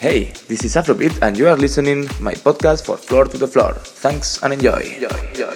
Hey, this is Afrobeat and you are listening my podcast for Floor to the Floor. Thanks and enjoy. enjoy, enjoy,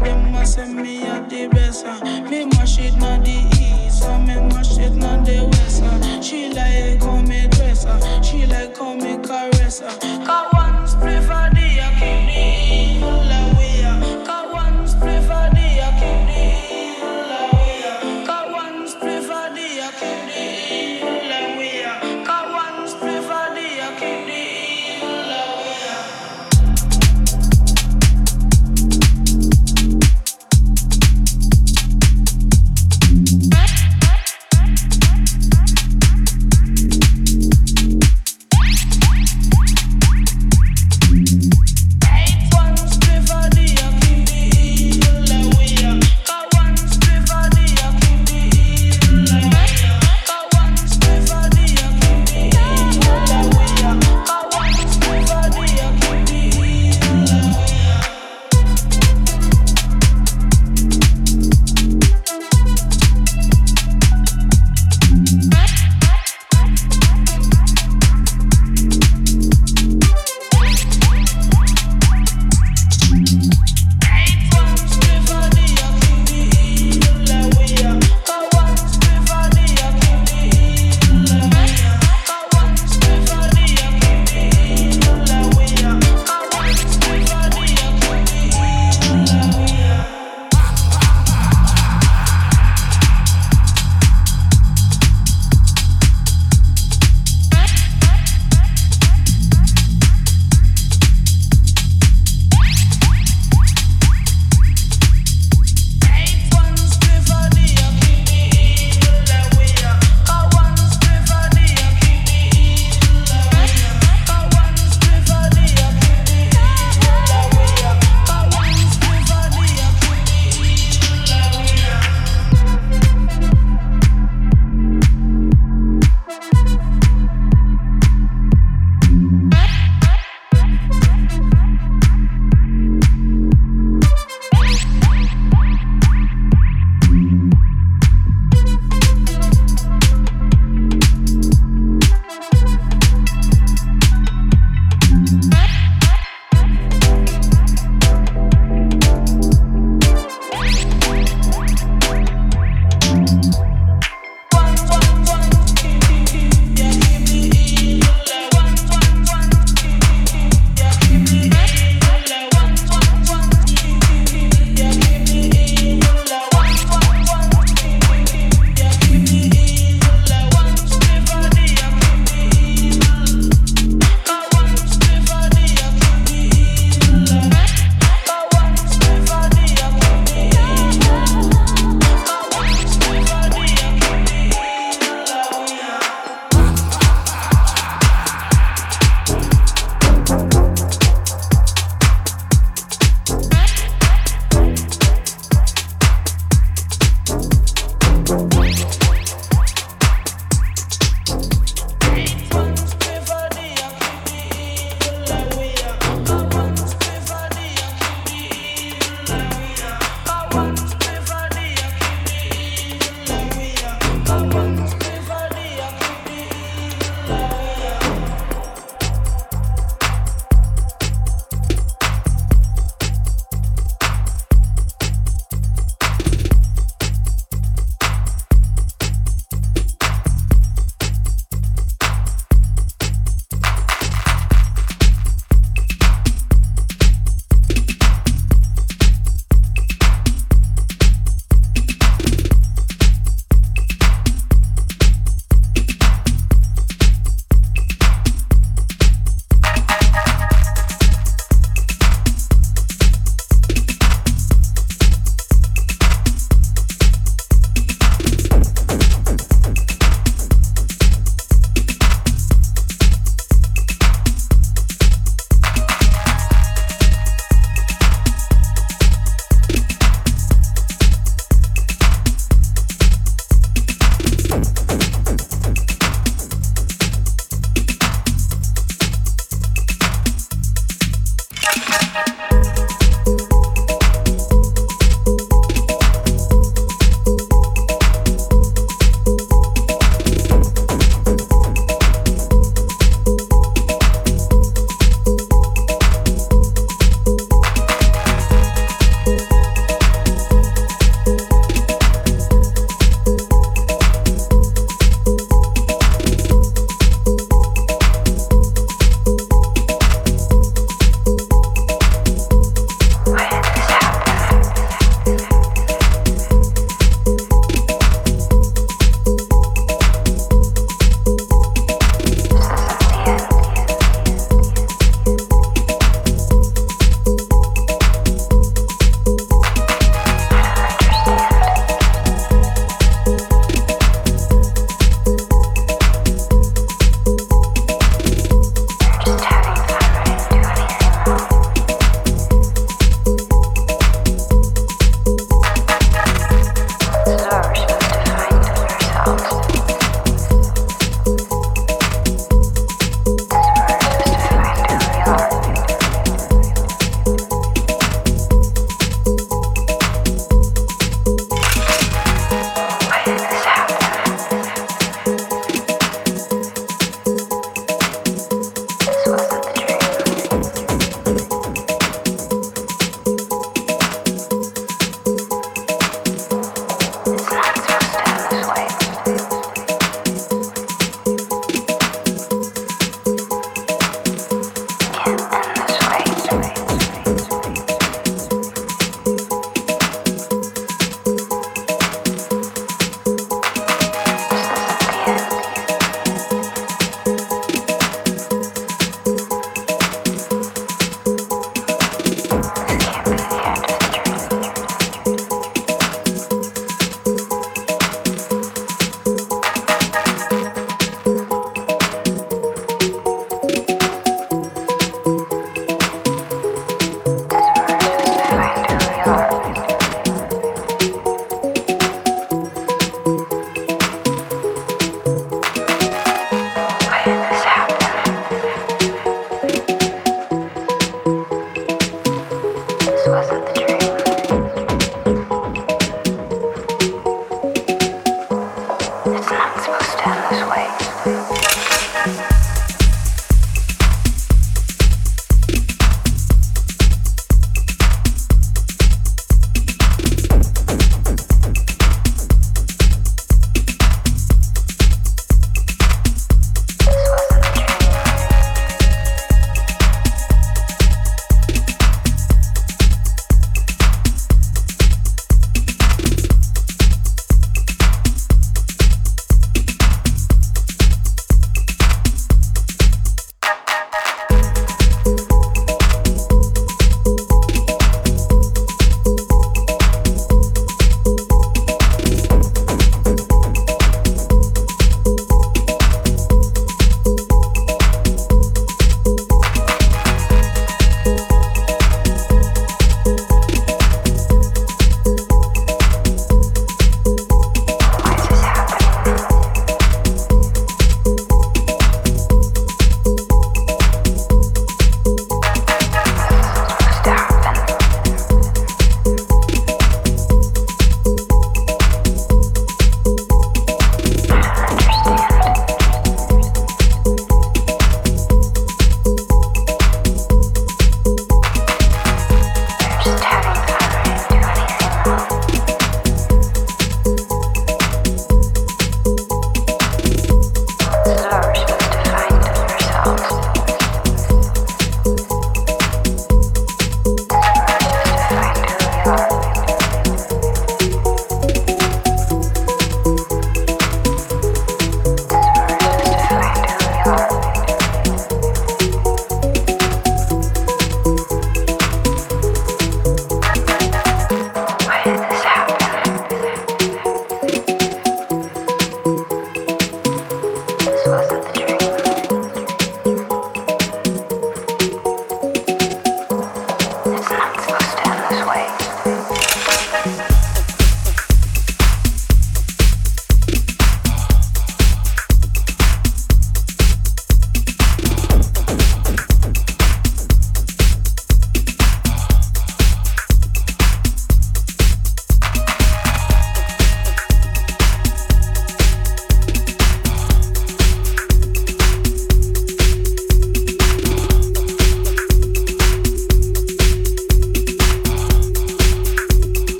them a say me a the best. Uh. Me mash it na the east, uh. me mash it na the west. Uh. She like how me dress, uh. she like how me caress. Uh.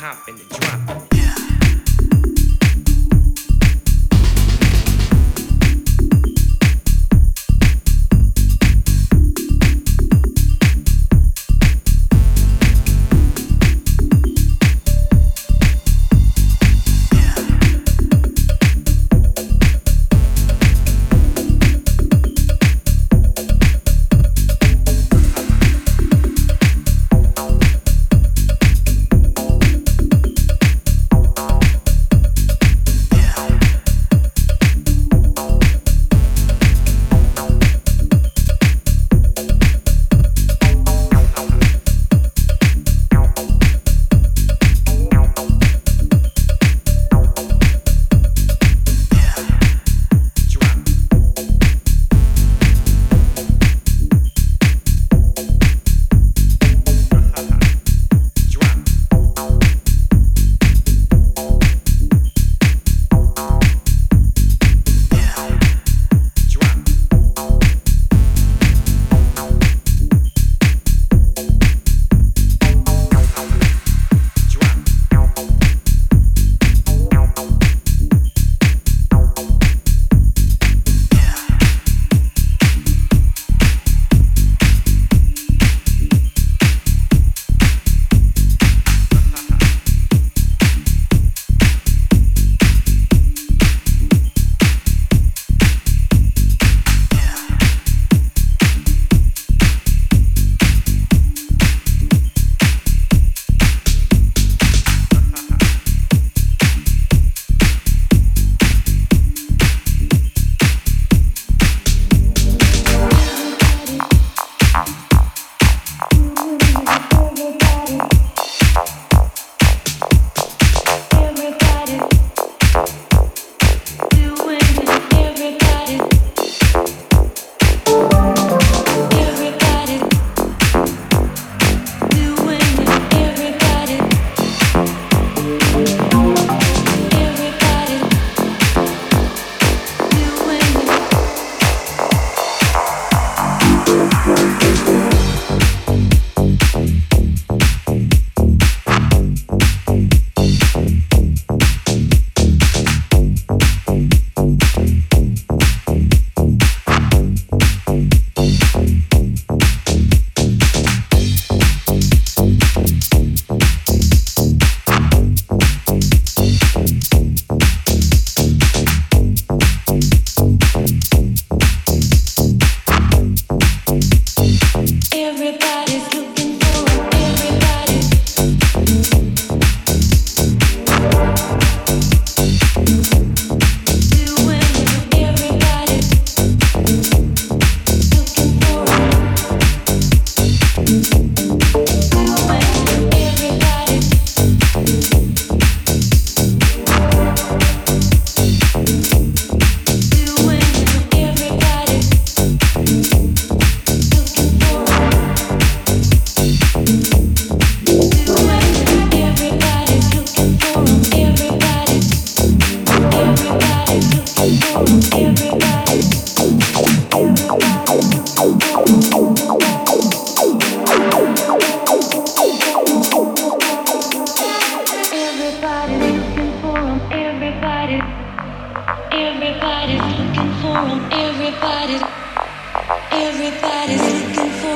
hop and drop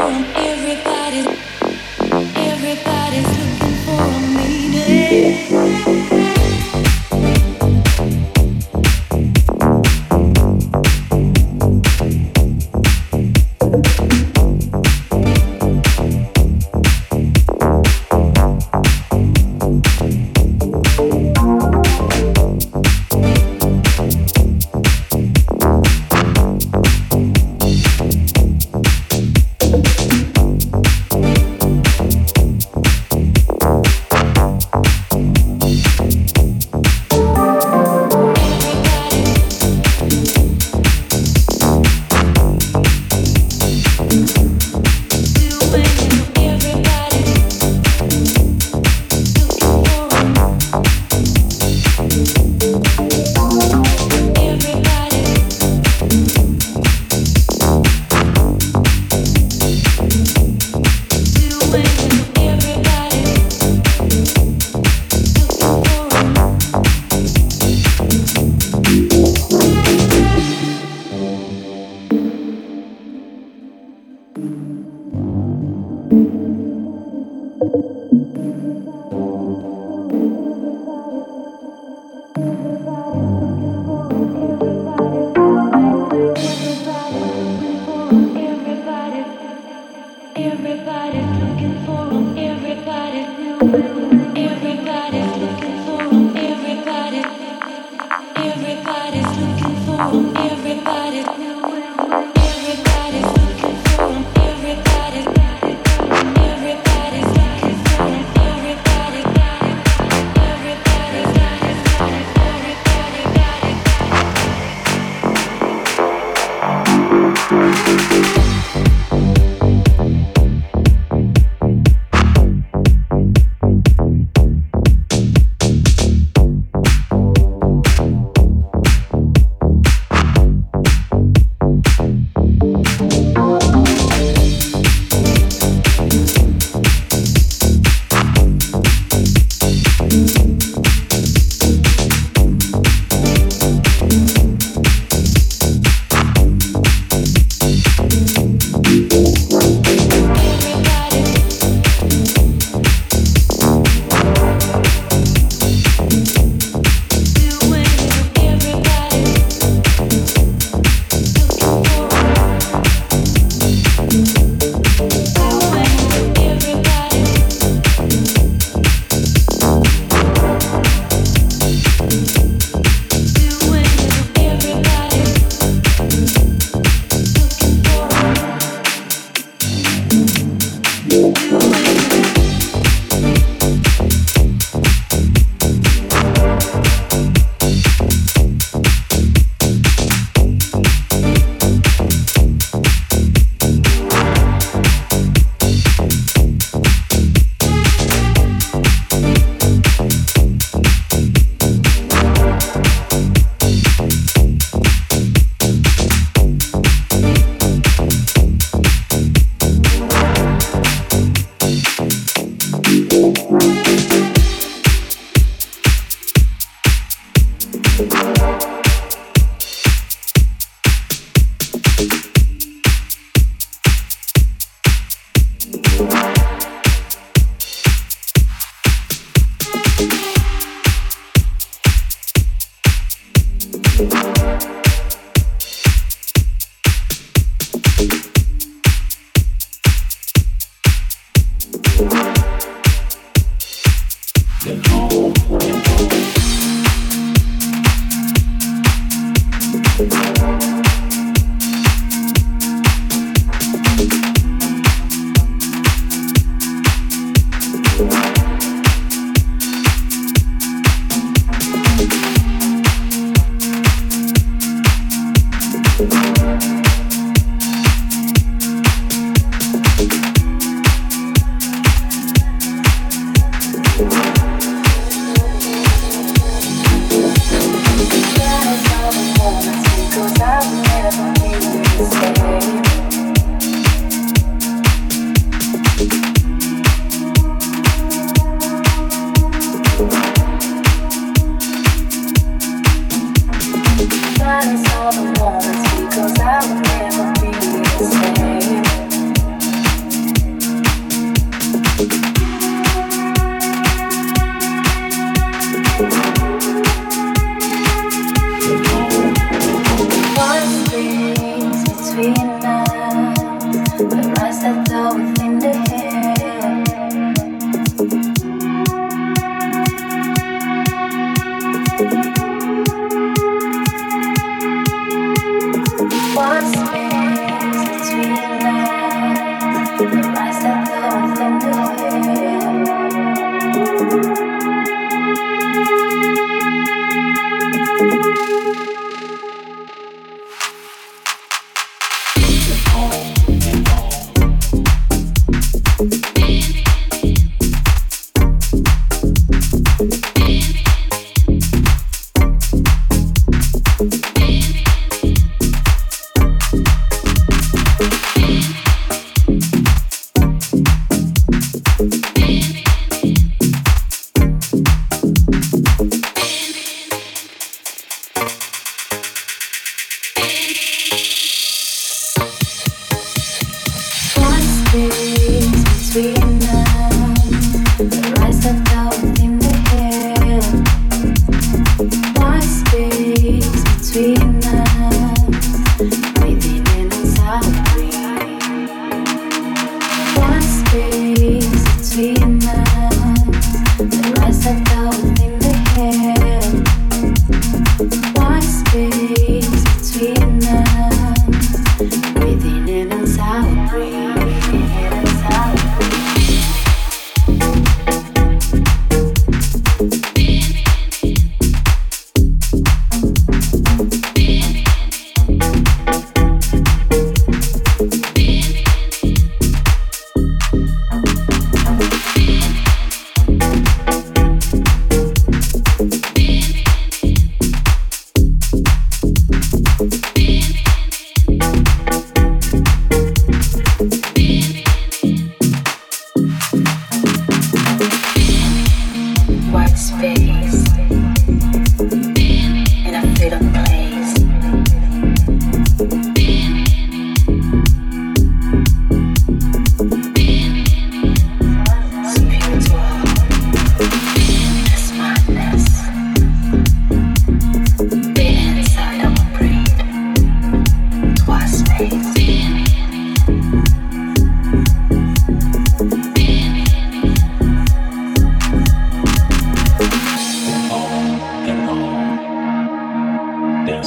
everybody